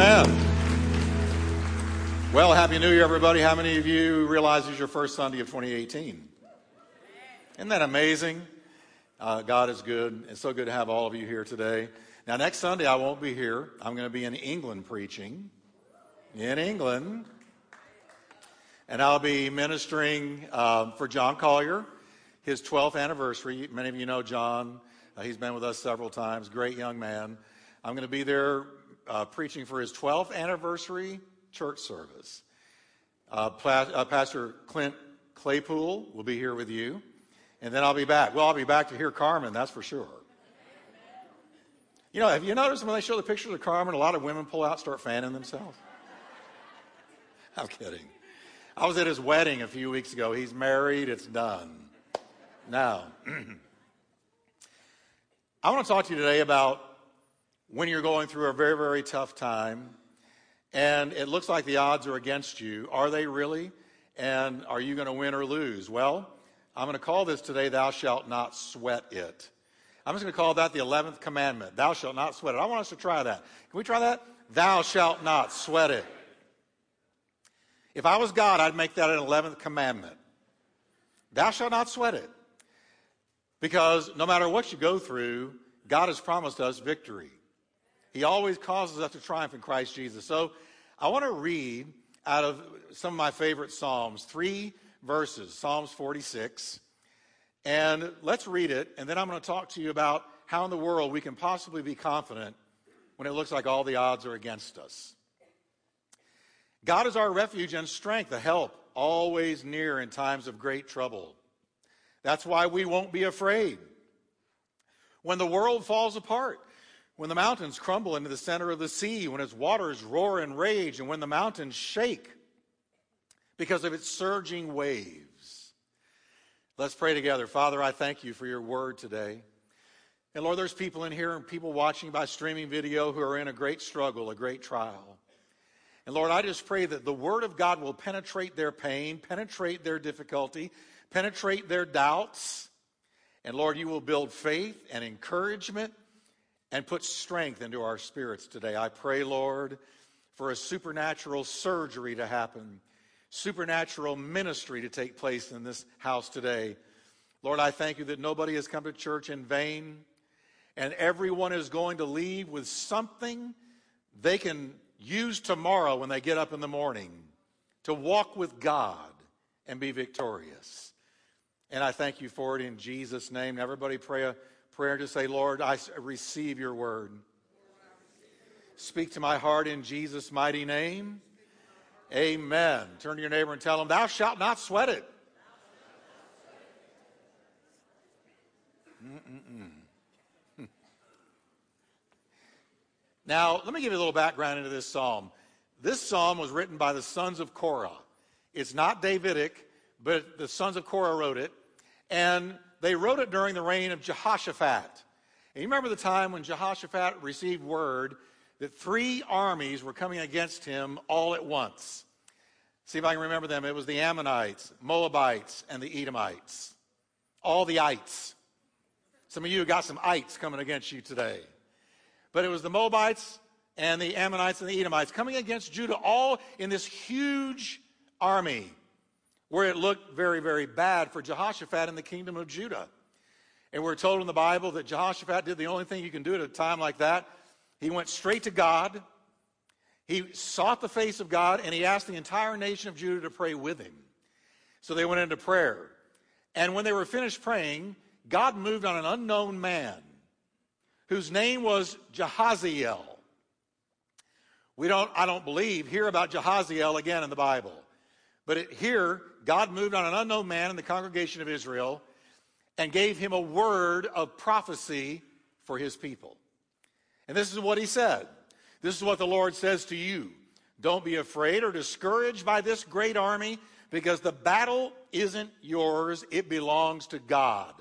Amen. Well, Happy New Year, everybody. How many of you realize it's your first Sunday of 2018? Isn't that amazing? Uh, God is good. It's so good to have all of you here today. Now, next Sunday, I won't be here. I'm going to be in England preaching. In England. And I'll be ministering uh, for John Collier, his 12th anniversary. Many of you know John. Uh, he's been with us several times. Great young man. I'm going to be there uh, preaching for his 12th anniversary church service. Uh, uh, Pastor Clint Claypool will be here with you. And then I'll be back. Well, I'll be back to hear Carmen, that's for sure. You know, have you noticed when they show the pictures of Carmen, a lot of women pull out start fanning themselves? I'm kidding. I was at his wedding a few weeks ago. He's married, it's done. Now, I want to talk to you today about when you're going through a very, very tough time and it looks like the odds are against you. Are they really? And are you going to win or lose? Well, I'm going to call this today, Thou Shalt Not Sweat It. I'm just going to call that the 11th commandment. Thou shalt not sweat it. I want us to try that. Can we try that? Thou shalt not sweat it. If I was God, I'd make that an 11th commandment. Thou shalt not sweat it. Because no matter what you go through, God has promised us victory. He always causes us to triumph in Christ Jesus. So I want to read out of some of my favorite Psalms, three verses, Psalms 46. And let's read it, and then I'm going to talk to you about how in the world we can possibly be confident when it looks like all the odds are against us. God is our refuge and strength, a help always near in times of great trouble. That's why we won't be afraid. When the world falls apart, when the mountains crumble into the center of the sea, when its waters roar and rage, and when the mountains shake because of its surging waves. Let's pray together. Father, I thank you for your word today. And Lord, there's people in here and people watching by streaming video who are in a great struggle, a great trial. And Lord, I just pray that the word of God will penetrate their pain, penetrate their difficulty, penetrate their doubts. And Lord, you will build faith and encouragement and put strength into our spirits today. I pray, Lord, for a supernatural surgery to happen, supernatural ministry to take place in this house today. Lord, I thank you that nobody has come to church in vain, and everyone is going to leave with something they can use tomorrow when they get up in the morning to walk with God and be victorious. And I thank you for it in Jesus' name. Everybody pray a prayer to say, Lord, I receive your word. Speak to my heart in Jesus' mighty name. Amen. Turn to your neighbor and tell him, Thou shalt not sweat it. Now, let me give you a little background into this psalm. This psalm was written by the sons of Korah. It's not Davidic, but the sons of Korah wrote it. And they wrote it during the reign of Jehoshaphat. And you remember the time when Jehoshaphat received word that three armies were coming against him all at once. See if I can remember them. It was the Ammonites, Moabites, and the Edomites. All the ites. Some of you got some ites coming against you today. But it was the Moabites and the Ammonites and the Edomites coming against Judah, all in this huge army where it looked very, very bad for Jehoshaphat in the kingdom of Judah. And we're told in the Bible that Jehoshaphat did the only thing you can do at a time like that. He went straight to God. He sought the face of God, and he asked the entire nation of Judah to pray with him. So they went into prayer. And when they were finished praying, God moved on an unknown man whose name was Jehaziel. We don't, I don't believe, hear about Jehaziel again in the Bible. But it, here, God moved on an unknown man in the congregation of Israel and gave him a word of prophecy for his people. And this is what he said. This is what the Lord says to you. Don't be afraid or discouraged by this great army because the battle isn't yours, it belongs to God.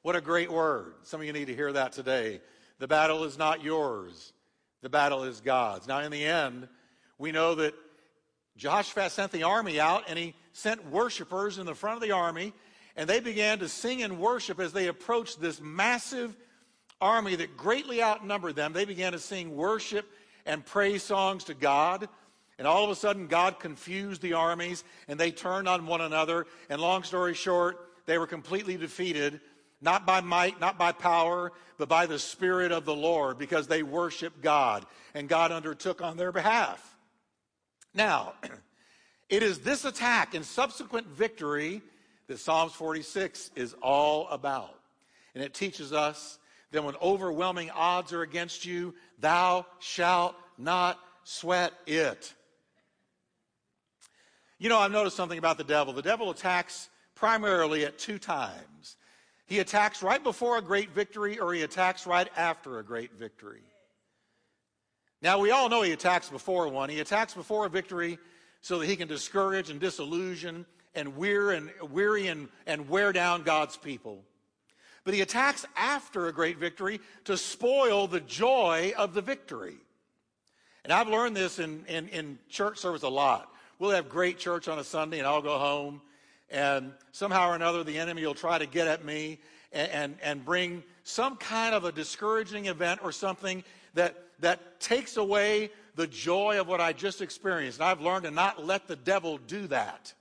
What a great word. Some of you need to hear that today. The battle is not yours, the battle is God's. Now, in the end, we know that Jehoshaphat sent the army out and he sent worshipers in the front of the army, and they began to sing and worship as they approached this massive army that greatly outnumbered them, they began to sing worship and praise songs to God. And all of a sudden, God confused the armies and they turned on one another. And long story short, they were completely defeated, not by might, not by power, but by the Spirit of the Lord because they worshiped God and God undertook on their behalf. Now, it is this attack and subsequent victory that Psalms 46 is all about. And it teaches us that when overwhelming odds are against you, thou shalt not sweat it. You know, I've noticed something about the devil. The devil attacks primarily at two times. He attacks right before a great victory or he attacks right after a great victory. Now, we all know he attacks before one. He attacks before a victory so that he can discourage and disillusion and weary and, weary and, and wear down God's people. But he attacks after a great victory to spoil the joy of the victory. And I've learned this in, in, in church service a lot. We'll have great church on a Sunday, and I'll go home, and somehow or another, the enemy will try to get at me and, and, and bring some kind of a discouraging event or something that, that takes away the joy of what I just experienced. And I've learned to not let the devil do that.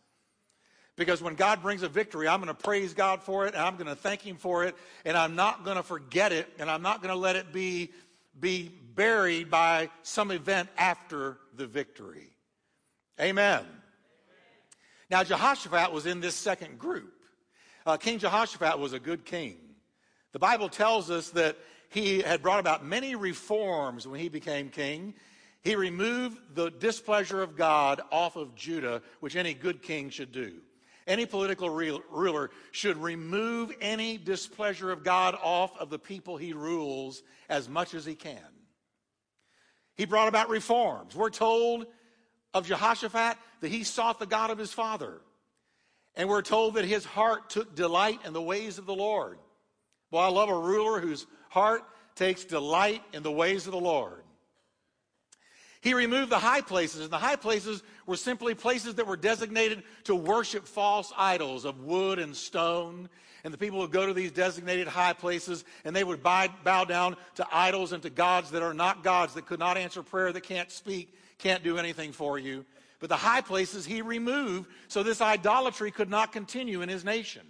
Because when God brings a victory, I'm going to praise God for it, and I'm going to thank Him for it, and I'm not going to forget it, and I'm not going to let it be, be buried by some event after the victory. Amen. Now, Jehoshaphat was in this second group. Uh, king Jehoshaphat was a good king. The Bible tells us that he had brought about many reforms when he became king. He removed the displeasure of God off of Judah, which any good king should do. Any political ruler should remove any displeasure of God off of the people he rules as much as he can. He brought about reforms. We're told of Jehoshaphat that he sought the God of his father. And we're told that his heart took delight in the ways of the Lord. Well, I love a ruler whose heart takes delight in the ways of the Lord. He removed the high places, and the high places were simply places that were designated to worship false idols of wood and stone. And the people would go to these designated high places and they would bow down to idols and to gods that are not gods, that could not answer prayer, that can't speak, can't do anything for you. But the high places he removed so this idolatry could not continue in his nation.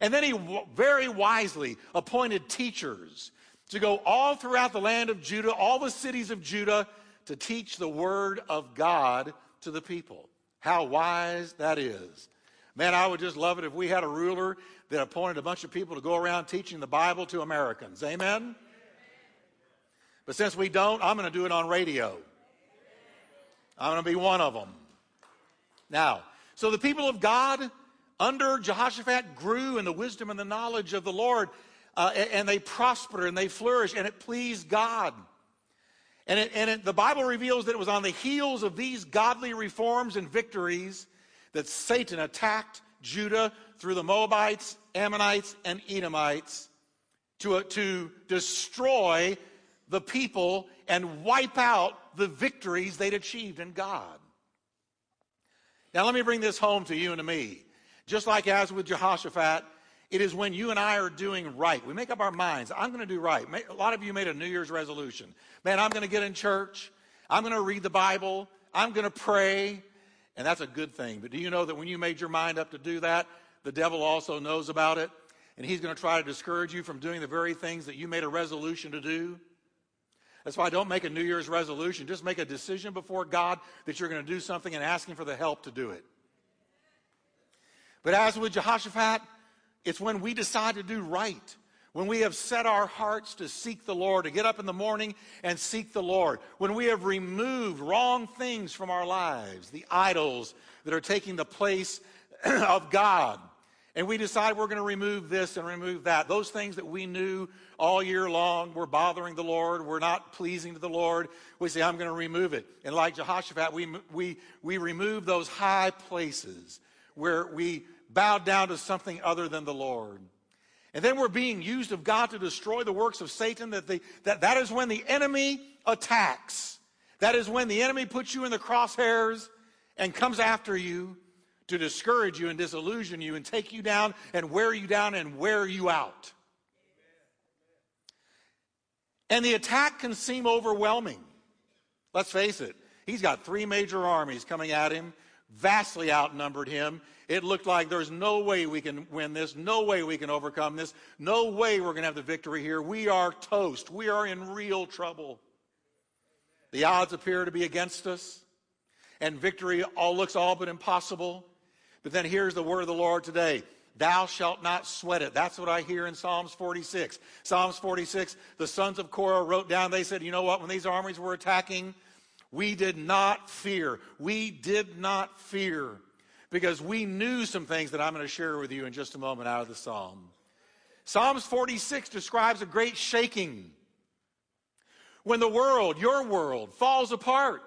And then he very wisely appointed teachers to go all throughout the land of Judah, all the cities of Judah, to teach the word of God to the people. How wise that is. Man, I would just love it if we had a ruler that appointed a bunch of people to go around teaching the Bible to Americans. Amen? But since we don't, I'm going to do it on radio. I'm going to be one of them. Now, so the people of God under Jehoshaphat grew in the wisdom and the knowledge of the Lord, uh, and they prospered and they flourished, and it pleased God. And, it, and it, the Bible reveals that it was on the heels of these godly reforms and victories that Satan attacked Judah through the Moabites, Ammonites, and Edomites to, uh, to destroy the people and wipe out the victories they'd achieved in God. Now, let me bring this home to you and to me. Just like as with Jehoshaphat, it is when you and I are doing right. We make up our minds, I'm going to do right. A lot of you made a New Year's resolution. Man, I'm going to get in church. I'm going to read the Bible. I'm going to pray. And that's a good thing. But do you know that when you made your mind up to do that, the devil also knows about it? And he's going to try to discourage you from doing the very things that you made a resolution to do. That's why I don't make a New Year's resolution. Just make a decision before God that you're going to do something and ask Him for the help to do it. But as with Jehoshaphat, it's when we decide to do right. When we have set our hearts to seek the Lord, to get up in the morning and seek the Lord. When we have removed wrong things from our lives, the idols that are taking the place of God and we decide we're going to remove this and remove that. Those things that we knew all year long were bothering the Lord, were not pleasing to the Lord. We say, I'm going to remove it. And like Jehoshaphat, we, we, we remove those high places where we bow down to something other than the Lord. And then we're being used of God to destroy the works of Satan. That, the, that, that is when the enemy attacks. That is when the enemy puts you in the crosshairs and comes after you to discourage you and disillusion you and take you down and wear you down and wear you out. And the attack can seem overwhelming. Let's face it, he's got three major armies coming at him, vastly outnumbered him. It looked like there's no way we can win this, no way we can overcome this, no way we're going to have the victory here. We are toast. We are in real trouble. The odds appear to be against us, and victory all looks all but impossible. But then here's the word of the Lord today. Thou shalt not sweat it. That's what I hear in Psalms 46. Psalms 46, the sons of Korah wrote down, they said, you know what, when these armies were attacking, we did not fear. We did not fear because we knew some things that I'm going to share with you in just a moment out of the psalm. Psalms 46 describes a great shaking. When the world, your world, falls apart.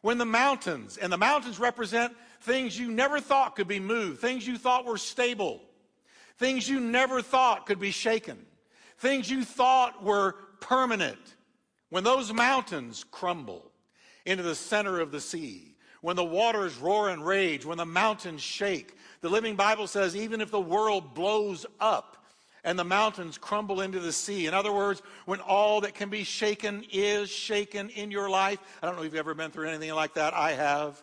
When the mountains, and the mountains represent things you never thought could be moved, things you thought were stable, things you never thought could be shaken, things you thought were permanent. When those mountains crumble into the center of the sea, when the waters roar and rage, when the mountains shake. The Living Bible says, even if the world blows up and the mountains crumble into the sea. In other words, when all that can be shaken is shaken in your life. I don't know if you've ever been through anything like that. I have.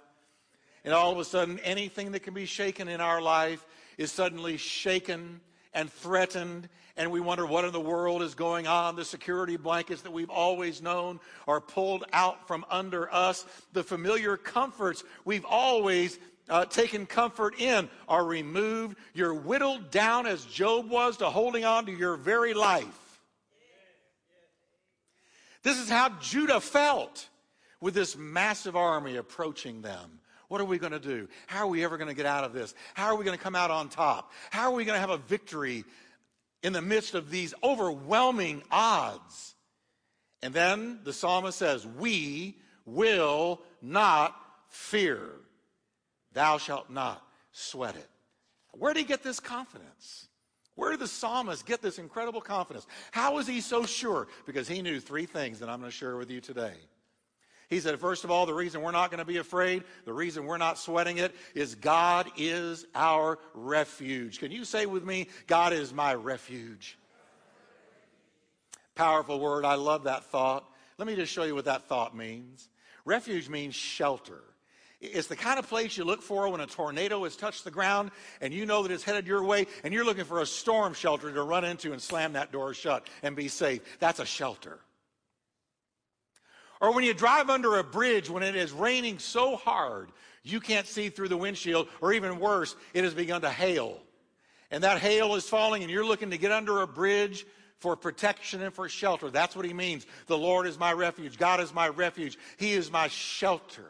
And all of a sudden, anything that can be shaken in our life is suddenly shaken and threatened, and we wonder what in the world is going on. The security blankets that we've always known are pulled out from under us. The familiar comforts we've always uh, taken comfort in are removed. You're whittled down as Job was to holding on to your very life. This is how Judah felt with this massive army approaching them. What are we going to do? How are we ever going to get out of this? How are we going to come out on top? How are we going to have a victory in the midst of these overwhelming odds? And then the psalmist says, We will not fear. Thou shalt not sweat it. Where did he get this confidence? Where did the psalmist get this incredible confidence? How was he so sure? Because he knew three things that I'm going to share with you today. He said, first of all, the reason we're not going to be afraid, the reason we're not sweating it, is God is our refuge. Can you say with me, God is my refuge? Powerful word. I love that thought. Let me just show you what that thought means. Refuge means shelter. It's the kind of place you look for when a tornado has touched the ground and you know that it's headed your way and you're looking for a storm shelter to run into and slam that door shut and be safe. That's a shelter. Or when you drive under a bridge when it is raining so hard you can't see through the windshield, or even worse, it has begun to hail. And that hail is falling, and you're looking to get under a bridge for protection and for shelter. That's what he means. The Lord is my refuge. God is my refuge. He is my shelter.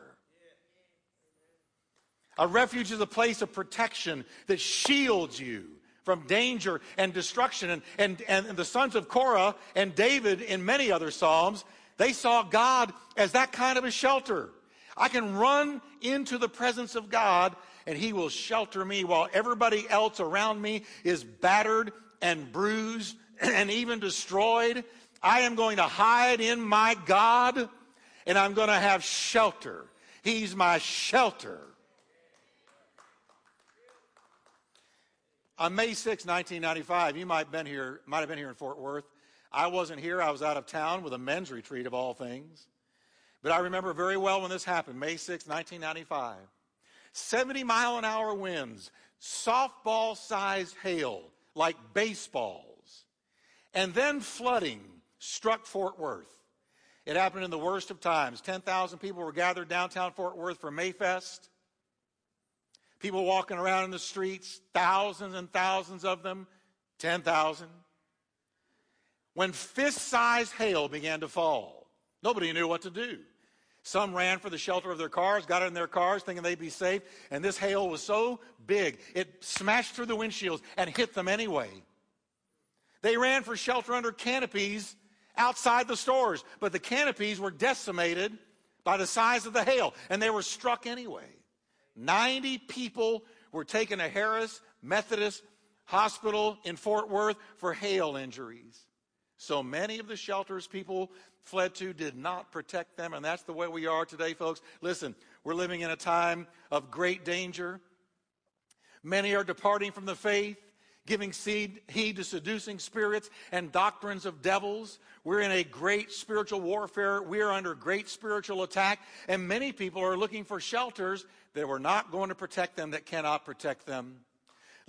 A refuge is a place of protection that shields you from danger and destruction. And, and, and the sons of Korah and David in many other Psalms they saw God as that kind of a shelter. I can run into the presence of God and He will shelter me while everybody else around me is battered and bruised and even destroyed. I am going to hide in my God and I'm going to have shelter. He's my shelter. On May 6, 1995, you might have been here, might have been here in Fort Worth. I wasn't here. I was out of town with a men's retreat of all things. But I remember very well when this happened, May 6, 1995. 70 mile an hour winds, softball sized hail, like baseballs, and then flooding struck Fort Worth. It happened in the worst of times. 10,000 people were gathered downtown Fort Worth for Mayfest. People walking around in the streets, thousands and thousands of them, 10,000 when fist sized hail began to fall. Nobody knew what to do. Some ran for the shelter of their cars, got in their cars thinking they'd be safe, and this hail was so big, it smashed through the windshields and hit them anyway. They ran for shelter under canopies outside the stores, but the canopies were decimated by the size of the hail, and they were struck anyway. 90 people were taken to Harris Methodist Hospital in Fort Worth for hail injuries. So many of the shelters people fled to did not protect them, and that's the way we are today, folks. Listen, we're living in a time of great danger. Many are departing from the faith. giving seed, heed to seducing spirits and doctrines of devils. We're in a great spiritual warfare. We are under great spiritual attack. And many people are looking for shelters that were not going to protect them, that cannot protect them.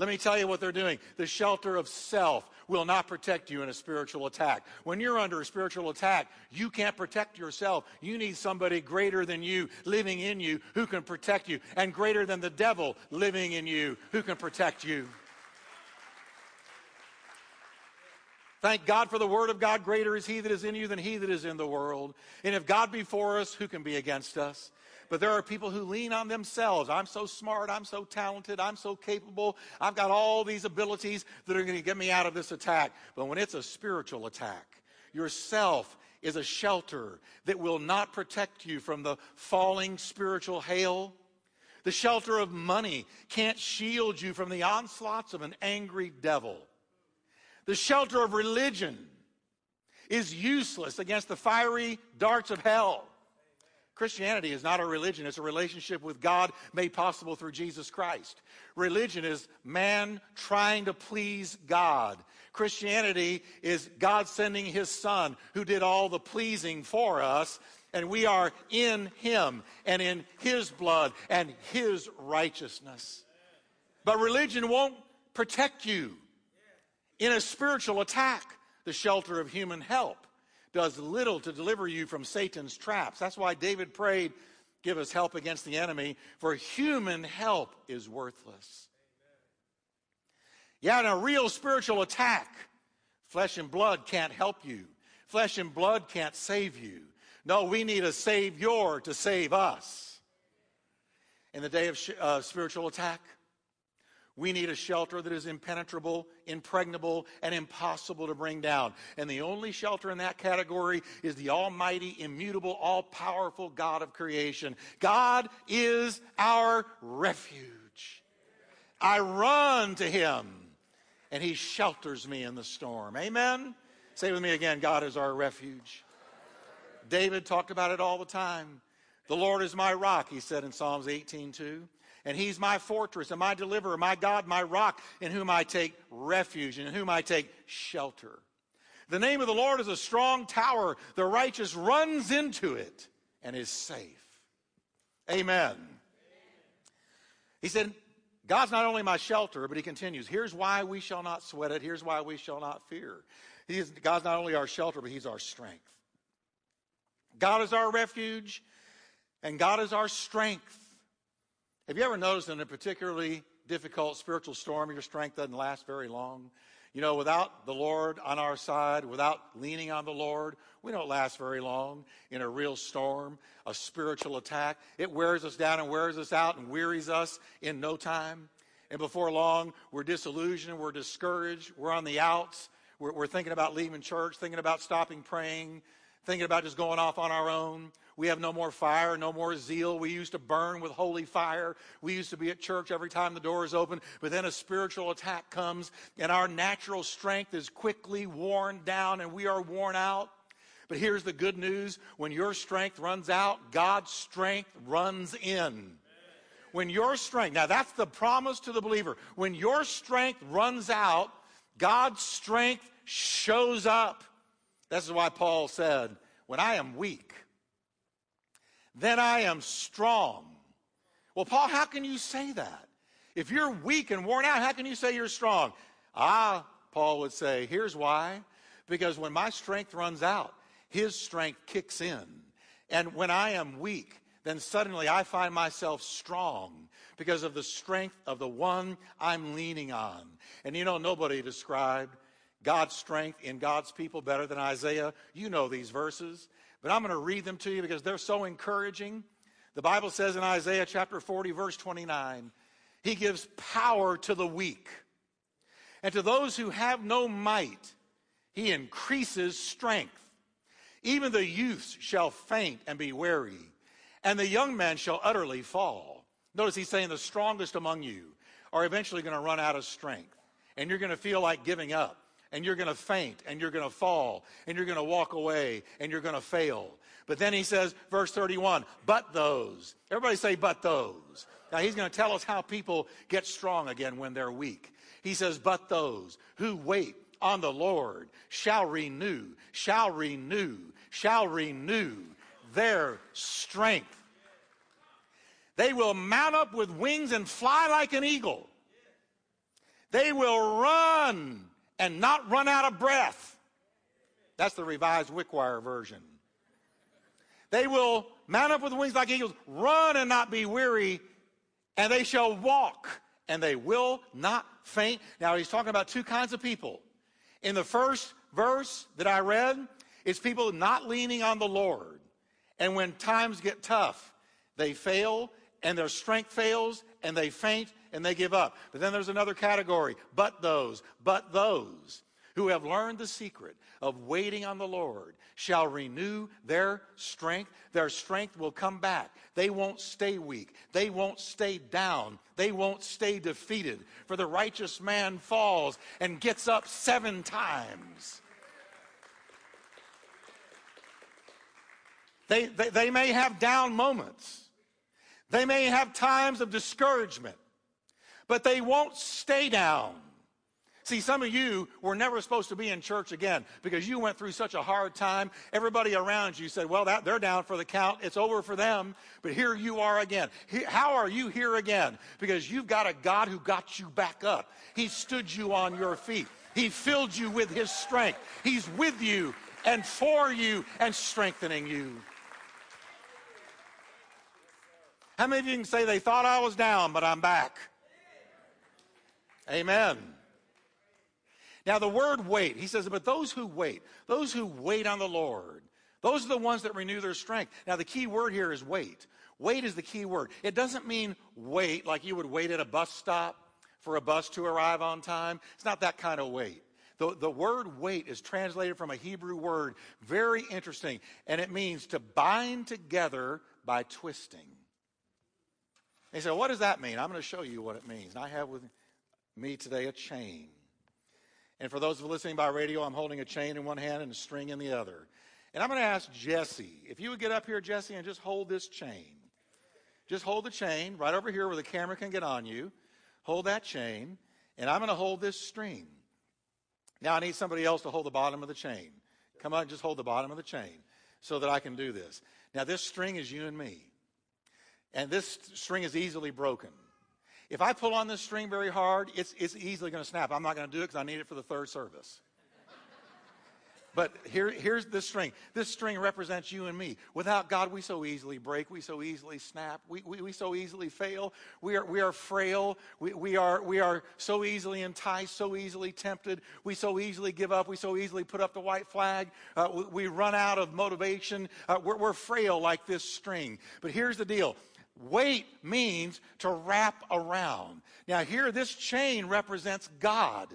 Let me tell you what they're doing. The shelter of self will not protect you in a spiritual attack. When you're under a spiritual attack, you can't protect yourself. You need somebody greater than you living in you who can protect you, and greater than the devil living in you who can protect you. Thank God for the word of God. Greater is he that is in you than he that is in the world. And if God be for us, who can be against us? But there are people who lean on themselves. I'm so smart. I'm so talented. I'm so capable. I've got all these abilities that are going to get me out of this attack. But when it's a spiritual attack, yourself is a shelter that will not protect you from the falling spiritual hail. The shelter of money can't shield you from the onslaughts of an angry devil. The shelter of religion is useless against the fiery darts of hell. Christianity is not a religion, it's a relationship with God made possible through Jesus Christ. Religion is man trying to please God. Christianity is God sending his son who did all the pleasing for us, and we are in him and in his blood and his righteousness. But religion won't protect you in a spiritual attack, the shelter of human help does little to deliver you from Satan's traps. That's why David prayed, Give us help against the enemy, for human help is worthless. Yeah, in a real spiritual attack, flesh and blood can't help you. Flesh and blood can't save you. No, we need a Savior to save us. In the day of uh, spiritual attack, we need a shelter that is impenetrable, impregnable, and impossible to bring down. And the only shelter in that category is the almighty, immutable, all powerful God of creation. God is our refuge. I run to him, and he shelters me in the storm. Amen? Say with me again God is our refuge. David talked about it all the time. The Lord is my rock, he said in Psalms 18 2. And he's my fortress and my deliverer, my God, my rock, in whom I take refuge, and in whom I take shelter. The name of the Lord is a strong tower. The righteous runs into it and is safe. Amen. He said, God's not only my shelter, but he continues, here's why we shall not sweat it. Here's why we shall not fear. He is, God's not only our shelter, but he's our strength. God is our refuge, and God is our strength. Have you ever noticed in a particularly difficult spiritual storm, your strength doesn't last very long? You know, without the Lord on our side, without leaning on the Lord, we don't last very long in a real storm, a spiritual attack. It wears us down and wears us out and wearies us in no time. And before long, we're disillusioned, we're discouraged, we're on the outs, we're, we're thinking about leaving church, thinking about stopping praying, thinking about just going off on our own. We have no more fire, no more zeal. We used to burn with holy fire. We used to be at church every time the door is open. But then a spiritual attack comes, and our natural strength is quickly worn down, and we are worn out. But here's the good news when your strength runs out, God's strength runs in. When your strength, now that's the promise to the believer. When your strength runs out, God's strength shows up. This is why Paul said, When I am weak, then I am strong. Well, Paul, how can you say that? If you're weak and worn out, how can you say you're strong? Ah, Paul would say, here's why. Because when my strength runs out, his strength kicks in. And when I am weak, then suddenly I find myself strong because of the strength of the one I'm leaning on. And you know, nobody described God's strength in God's people better than Isaiah. You know these verses. But I'm going to read them to you because they're so encouraging. The Bible says in Isaiah chapter 40, verse 29, He gives power to the weak. And to those who have no might, He increases strength. Even the youths shall faint and be weary, and the young men shall utterly fall. Notice He's saying the strongest among you are eventually going to run out of strength, and you're going to feel like giving up and you're going to faint and you're going to fall and you're going to walk away and you're going to fail. But then he says, verse 31, but those. Everybody say, but those. Now he's going to tell us how people get strong again when they're weak. He says, But those who wait on the Lord shall renew, shall renew, shall renew their strength. They will mount up with wings and fly like an eagle. They will run and not run out of breath. That's the revised Wickwire version. They will mount up with wings like eagles, run and not be weary, and they shall walk and they will not faint. Now, he's talking about two kinds of people. In the first verse that I read, it's people not leaning on the Lord. And when times get tough, they fail and their strength fails and they faint and they give up. But then there's another category, but those, but those who have learned the secret of waiting on the Lord shall renew their strength. Their strength will come back. They won't stay weak. They won't stay down. They won't stay defeated. For the righteous man falls and gets up seven times. They, they, they may have down moments. They may have times of discouragement, but they won't stay down. See, some of you were never supposed to be in church again because you went through such a hard time. Everybody around you said, well, that, they're down for the count. It's over for them. But here you are again. how are you here again? Because you've got a God who got you back up. He stood you on your feet. He filled you with his strength. He's with you and for you and strengthening you. How many of you can say they thought I was down, but I'm back? Amen. Now, the word wait, he says, but those who wait, those who wait on the Lord, those are the ones that renew their strength. Now, the key word here is wait. Wait is the key word. It doesn't mean wait like you would wait at a bus stop for a bus to arrive on time. It's not that kind of wait. The, the word wait is translated from a Hebrew word, very interesting, and it means to bind together by twisting. They say, what does that mean? I'm going to show you what it means. And I have with me today a chain. And for those of you listening by radio, I'm holding a chain in one hand and a string in the other. And I'm going to ask Jesse, if you would get up here, Jesse, and just hold this chain. Just hold the chain right over here where the camera can get on you. Hold that chain, and I'm going to hold this string. Now I need somebody else to hold the bottom of the chain. Come on, just hold the bottom of the chain so that I can do this. Now this string is you and me. And this string is easily broken. If I pull on this string very hard, it's, it's easily going to snap. I'm not going to do it because I need it for the third service. But here, here's this string. This string represents you and me. Without God, we so easily break. We so easily snap. We, we, we so easily fail. We are, we are frail. We, we, are, we are so easily enticed, so easily tempted. We so easily give up. We so easily put up the white flag. Uh, we, we, run out of motivation. Uh, we're, we're frail like this string. But here's the deal Wait means to wrap around. Now, here, this chain represents God.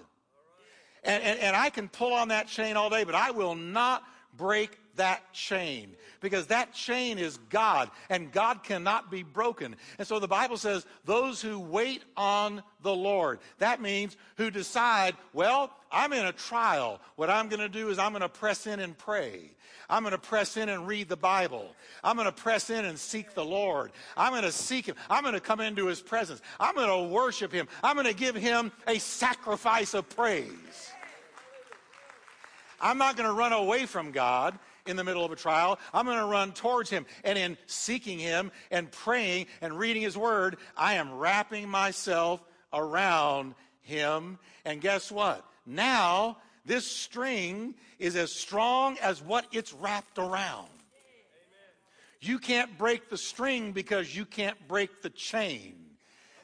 And, and, and, I can pull on that chain all day, but I will not break that chain because that chain is God and God cannot be broken. And so the Bible says, those who wait on the Lord. That means who decide, well, I'm in a trial. What I'm going to do is I'm going to press in and pray. I'm going to press in and read the Bible. I'm going to press in and seek the Lord. I'm going to seek Him. I'm going to come into His presence. I'm going to worship Him. I'm going to give Him a sacrifice of praise. I'm not going to run away from God in the middle of a trial. I'm going to run towards Him. And in seeking Him and praying and reading His Word, I am wrapping myself around Him. And guess what? Now, this string is as strong as what it's wrapped around. You can't break the string because you can't break the chain.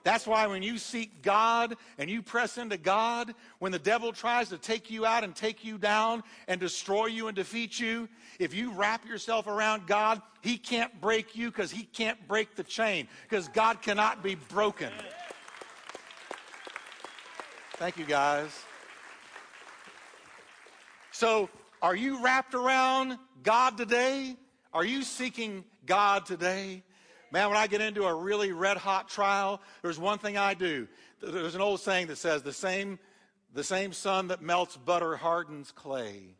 That's why when you seek God and you press into God, when the devil tries to take you out and take you down and destroy you and defeat you, if you wrap yourself around God, he can't break you because he can't break the chain because God cannot be broken. Thank you, guys. So, are you wrapped around God today? Are you seeking God today? Man, when I get into a really red hot trial, there's one thing I do. There's an old saying that says the same, the same sun that melts butter hardens clay.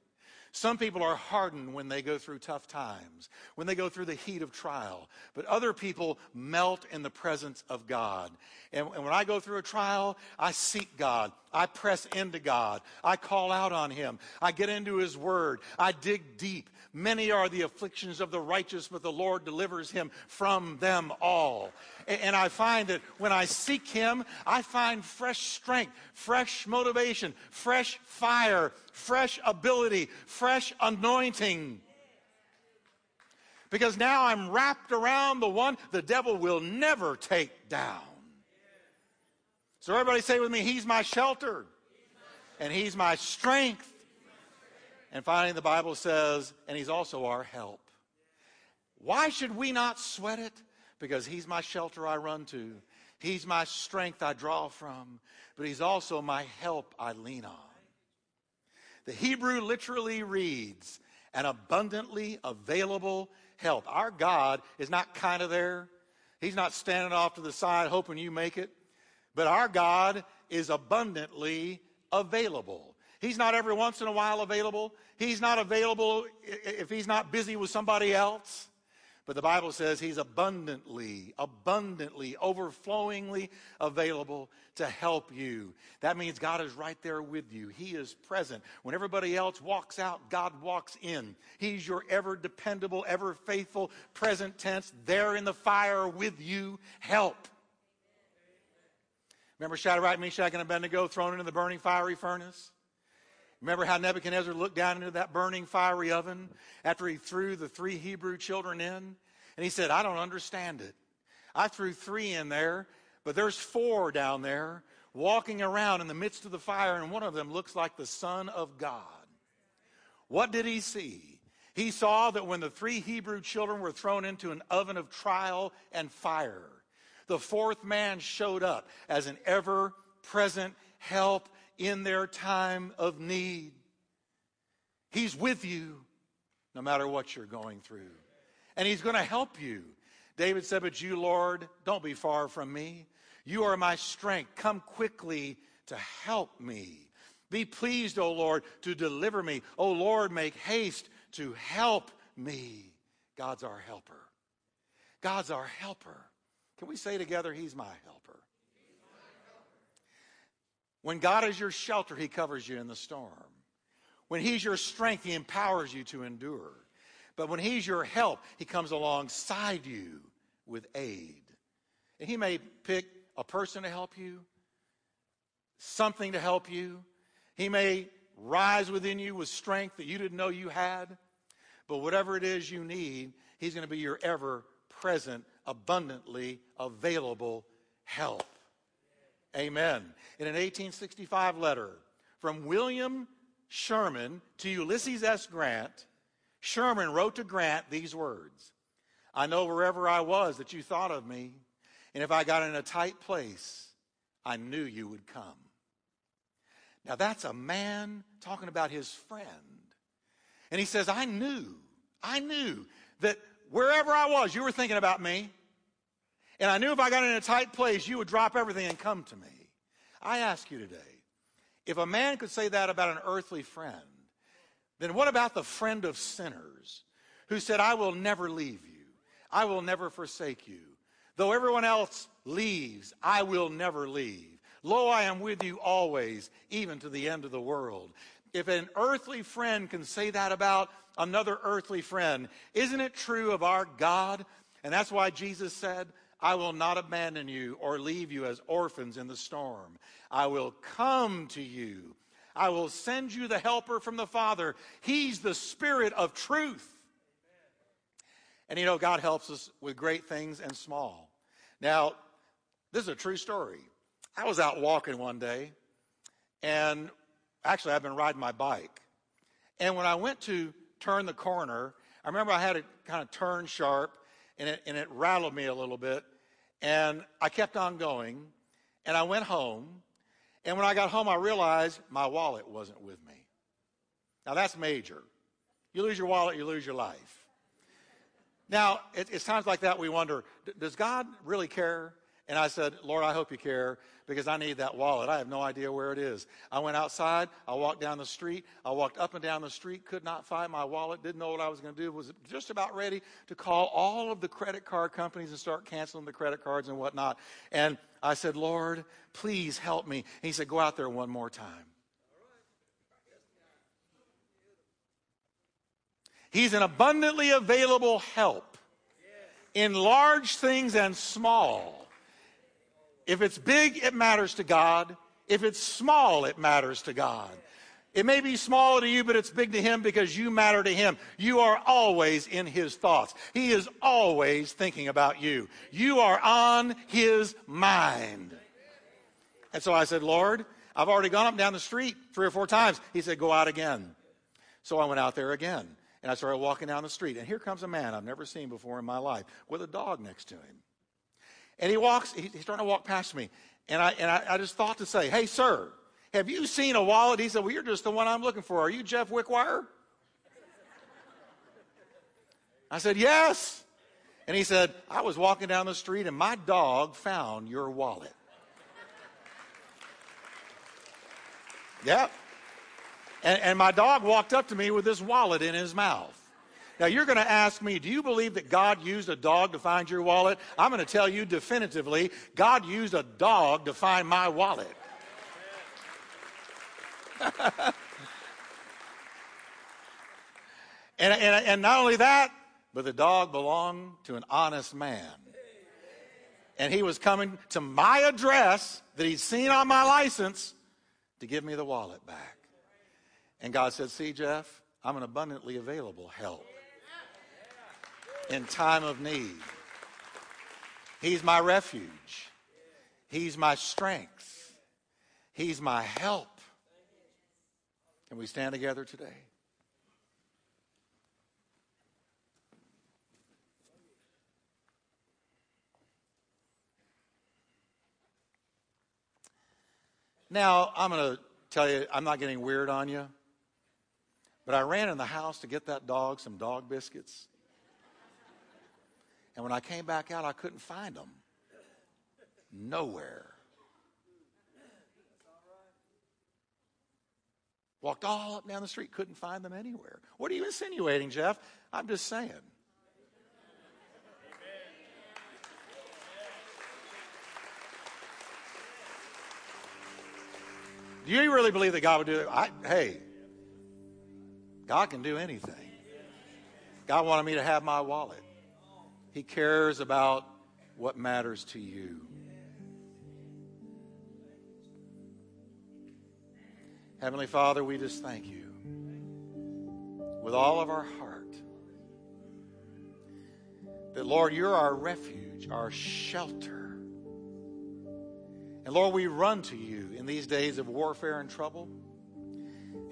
Some people are hardened when they go through tough times, when they go through the heat of trial. But other people melt in the presence of God. And, and, when I go through a trial, I seek God. I press into God. I call out on Him. I get into His Word. I dig deep. Many are the afflictions of the righteous, but the Lord delivers him from them all. And I find that when I seek him, I find fresh strength, fresh motivation, fresh fire, fresh ability, fresh anointing. Because now I'm wrapped around the one the devil will never take down. So everybody say with me, He's my shelter, and He's my strength. And finally, the Bible says, and He's also our help. Why should we not sweat it? Because He's my shelter I run to, He's my strength I draw from, but He's also my help I lean on. The Hebrew literally reads, an abundantly available help. Our God is not kind of there. He's not standing off to the side hoping you make it. But our God is abundantly available. He's not every once in a while available. He's not available if he's not busy with somebody else. But the Bible says he's abundantly, abundantly, overflowingly available to help you. That means God is right there with you. He is present. When everybody else walks out, God walks in. He's your ever dependable, ever faithful, present tense, there in the fire with you, help. Remember Shadrach, Meshach, and Abednego thrown into the burning fiery furnace? Remember how Nebuchadnezzar looked down into that burning fiery oven after he threw the three Hebrew children in? And he said, I don't understand it. I threw three in there, but there's four down there walking around in the midst of the fire, and one of them looks like the Son of God. What did he see? He saw that when the three Hebrew children were thrown into an oven of trial and fire, the fourth man showed up as an ever present help in their time of need. He's with you no matter what you're going through. And He's going to help you. David said, But you, Lord, don't be far from me. You are my strength. Come quickly to help me. Be pleased, O Lord, to deliver me. O Lord, make haste to help me. God's our helper. God's our helper. Can we say together, He's my helper? When God is your shelter, He covers you in the storm. When He's your strength, He empowers you to endure. But when He's your help, He comes alongside you with aid. And He may pick a person to help you, something to help you. He may rise within you with strength that you didn't know you had. But whatever it is you need, He's going to be your ever present, abundantly available help. Amen. In an 1865 letter from William Sherman to Ulysses S. Grant, Sherman wrote to Grant these words I know wherever I was that you thought of me, and if I got in a tight place, I knew you would come. Now that's a man talking about his friend. And he says, I knew, I knew that wherever I was, you were thinking about me. And I knew if I got in a tight place, you would drop everything and come to me. I ask you today if a man could say that about an earthly friend, then what about the friend of sinners who said, I will never leave you, I will never forsake you? Though everyone else leaves, I will never leave. Lo, I am with you always, even to the end of the world. If an earthly friend can say that about another earthly friend, isn't it true of our God? And that's why Jesus said, I will not abandon you or leave you as orphans in the storm. I will come to you. I will send you the helper from the Father. He's the Spirit of truth. And you know, God helps us with great things and small. Now, this is a true story. I was out walking one day, and actually, I've been riding my bike. And when I went to turn the corner, I remember I had to kind of turn sharp, and it, and it rattled me a little bit. And I kept on going, and I went home. And when I got home, I realized my wallet wasn't with me. Now, that's major. You lose your wallet, you lose your life. Now, it, it's times like that we wonder does God really care? And I said, Lord, I hope you care because I need that wallet. I have no idea where it is. I went outside. I walked down the street. I walked up and down the street, could not find my wallet, didn't know what I was going to do, was just about ready to call all of the credit card companies and start canceling the credit cards and whatnot. And I said, Lord, please help me. And he said, Go out there one more time. He's an abundantly available help in large things and small. If it's big, it matters to God. If it's small, it matters to God. It may be small to you, but it's big to Him because you matter to Him. You are always in His thoughts. He is always thinking about you. You are on His mind. And so I said, Lord, I've already gone up and down the street three or four times. He said, Go out again. So I went out there again. And I started walking down the street. And here comes a man I've never seen before in my life with a dog next to him. And he walks, he's starting to walk past me. And I, and I, I just thought to say, Hey, sir, have you seen a wallet? He said, Well, you're just the one I'm looking for. Are you Jeff Wickwire? I said, Yes. And he said, I was walking down the street and my dog found your wallet. Yep. And, and my dog walked up to me with this wallet in his mouth. Now, you're going to ask me, do you believe that God used a dog to find your wallet? I'm going to tell you definitively, God used a dog to find my wallet. and, and, and not only that, but the dog belonged to an honest man. And he was coming to my address that he'd seen on my license to give me the wallet back. And God said, See, Jeff, I'm an abundantly available help in time of need. He's my refuge. He's my strength. He's my help. Can we stand together today? Now, I'm going to tell you, I'm not getting weird on you. But I ran in the house to get that dog some dog biscuits. And when I came back out, I couldn't find them. Nowhere. Walked all up down the street, couldn't find them anywhere. What are you insinuating, Jeff? I'm just saying. Do you really believe that God would do it? I, hey, God can do anything. God wanted me to have my wallet. He cares about what matters to you. Heavenly Father, we just thank you with all of our heart that, Lord, you're our refuge, our shelter. And Lord, we run to you in these days of warfare and trouble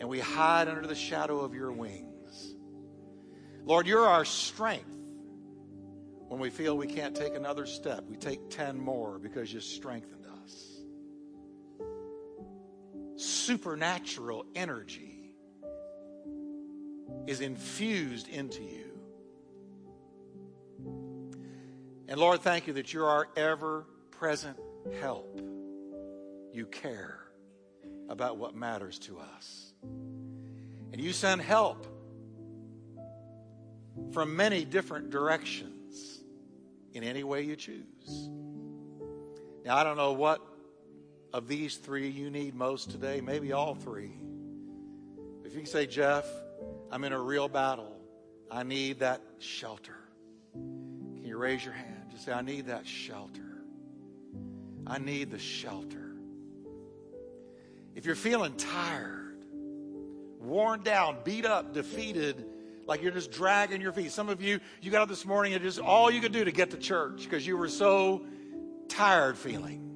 and we hide under the shadow of your wings. Lord, you're our strength. When we feel we can't take another step, we take 10 more because you strengthened us. Supernatural energy is infused into you. And Lord, thank you that you're our ever present help. You care about what matters to us. And you send help from many different directions in any way you choose. Now, I don't know what of these three you need most today, maybe all three. If you can say, Jeff, I'm in a real battle, I need that shelter. Can you raise your hand? Just say, I need that shelter. I need the shelter. If you're feeling tired, worn down, beat up, defeated, like you're just dragging your feet. Some of you, you got up this morning and just all you could do to get to church because you were so tired feeling.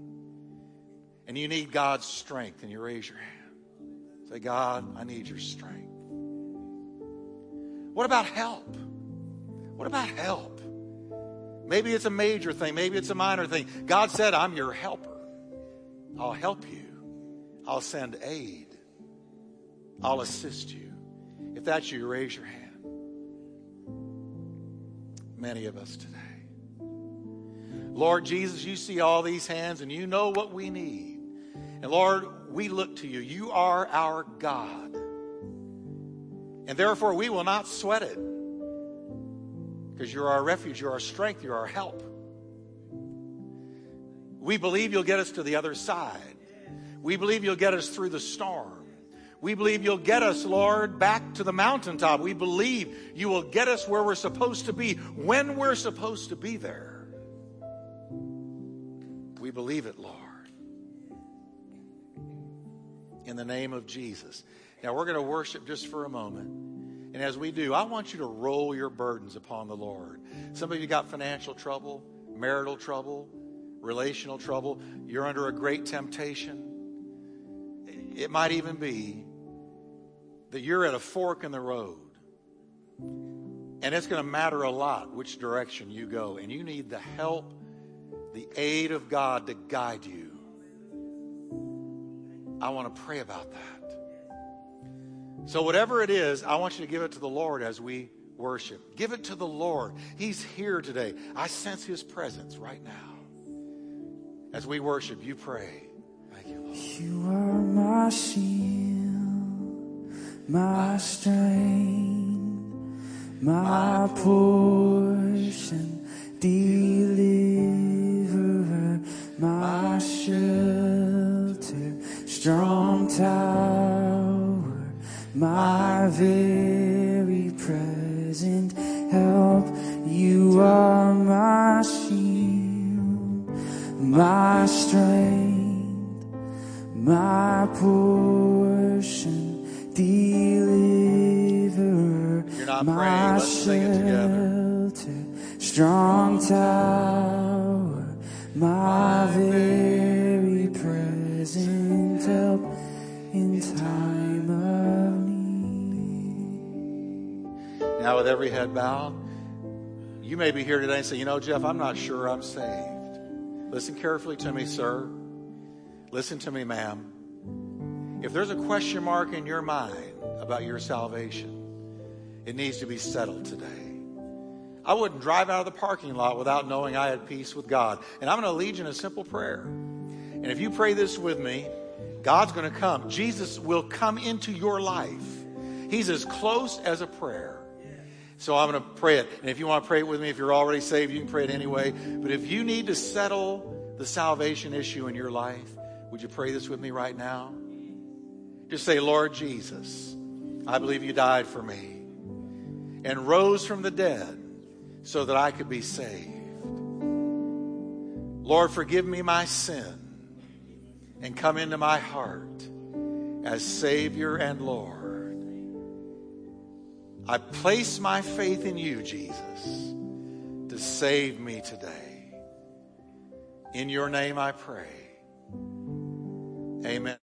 And you need God's strength, and you raise your hand. Say, God, I need your strength. What about help? What about help? Maybe it's a major thing, maybe it's a minor thing. God said, I'm your helper. I'll help you, I'll send aid. I'll assist you. If that's you, raise your hand. Many of us today. Lord Jesus, you see all these hands and you know what we need. And Lord, we look to you. You are our God. And therefore, we will not sweat it because you're our refuge, you're our strength, you're our help. We believe you'll get us to the other side. We believe you'll get us through the storm. We believe you'll get us, Lord, back to the mountaintop. We believe you will get us where we're supposed to be when we're supposed to be there. We believe it, Lord. In the name of Jesus. Now we're going to worship just for a moment. And as we do, I want you to roll your burdens upon the Lord. Some of you got financial trouble, marital trouble, relational trouble. You're under a great temptation. It might even be that you're at a fork in the road. And it's going to matter a lot which direction you go. And you need the help, the aid of God to guide you. I want to pray about that. So, whatever it is, I want you to give it to the Lord as we worship. Give it to the Lord. He's here today. I sense His presence right now. As we worship, you pray. Thank you, Lord. You are my shield my strength, my portion, deliverer, my shelter, strong tower, my very present help. You are my shield, my strength, my portion deliverer, Not praying. Let's sing it together. strong tower, my very present help in time of need. Now, with every head bowed, you may be here today and say, You know, Jeff, I'm not sure I'm saved. Listen carefully to me, sir. Listen to me, ma'am. If there's a question mark in your mind about your salvation, it needs to be settled today. I wouldn't drive out of the parking lot without knowing I had peace with God. And I'm going to lead you in a simple prayer. And if you pray this with me, God's going to come. Jesus will come into your life. He's as close as a prayer. So I'm going to pray it. And if you want to pray it with me, if you're already saved, you can pray it anyway. But if you need to settle the salvation issue in your life, would you pray this with me right now? Just say, Lord Jesus, I believe you died for me and rose from the dead so that I could be saved. Lord, forgive me my sin and come into my heart as Savior and Lord. I place my faith in you, Jesus, to save me today. In your name I pray. Amen.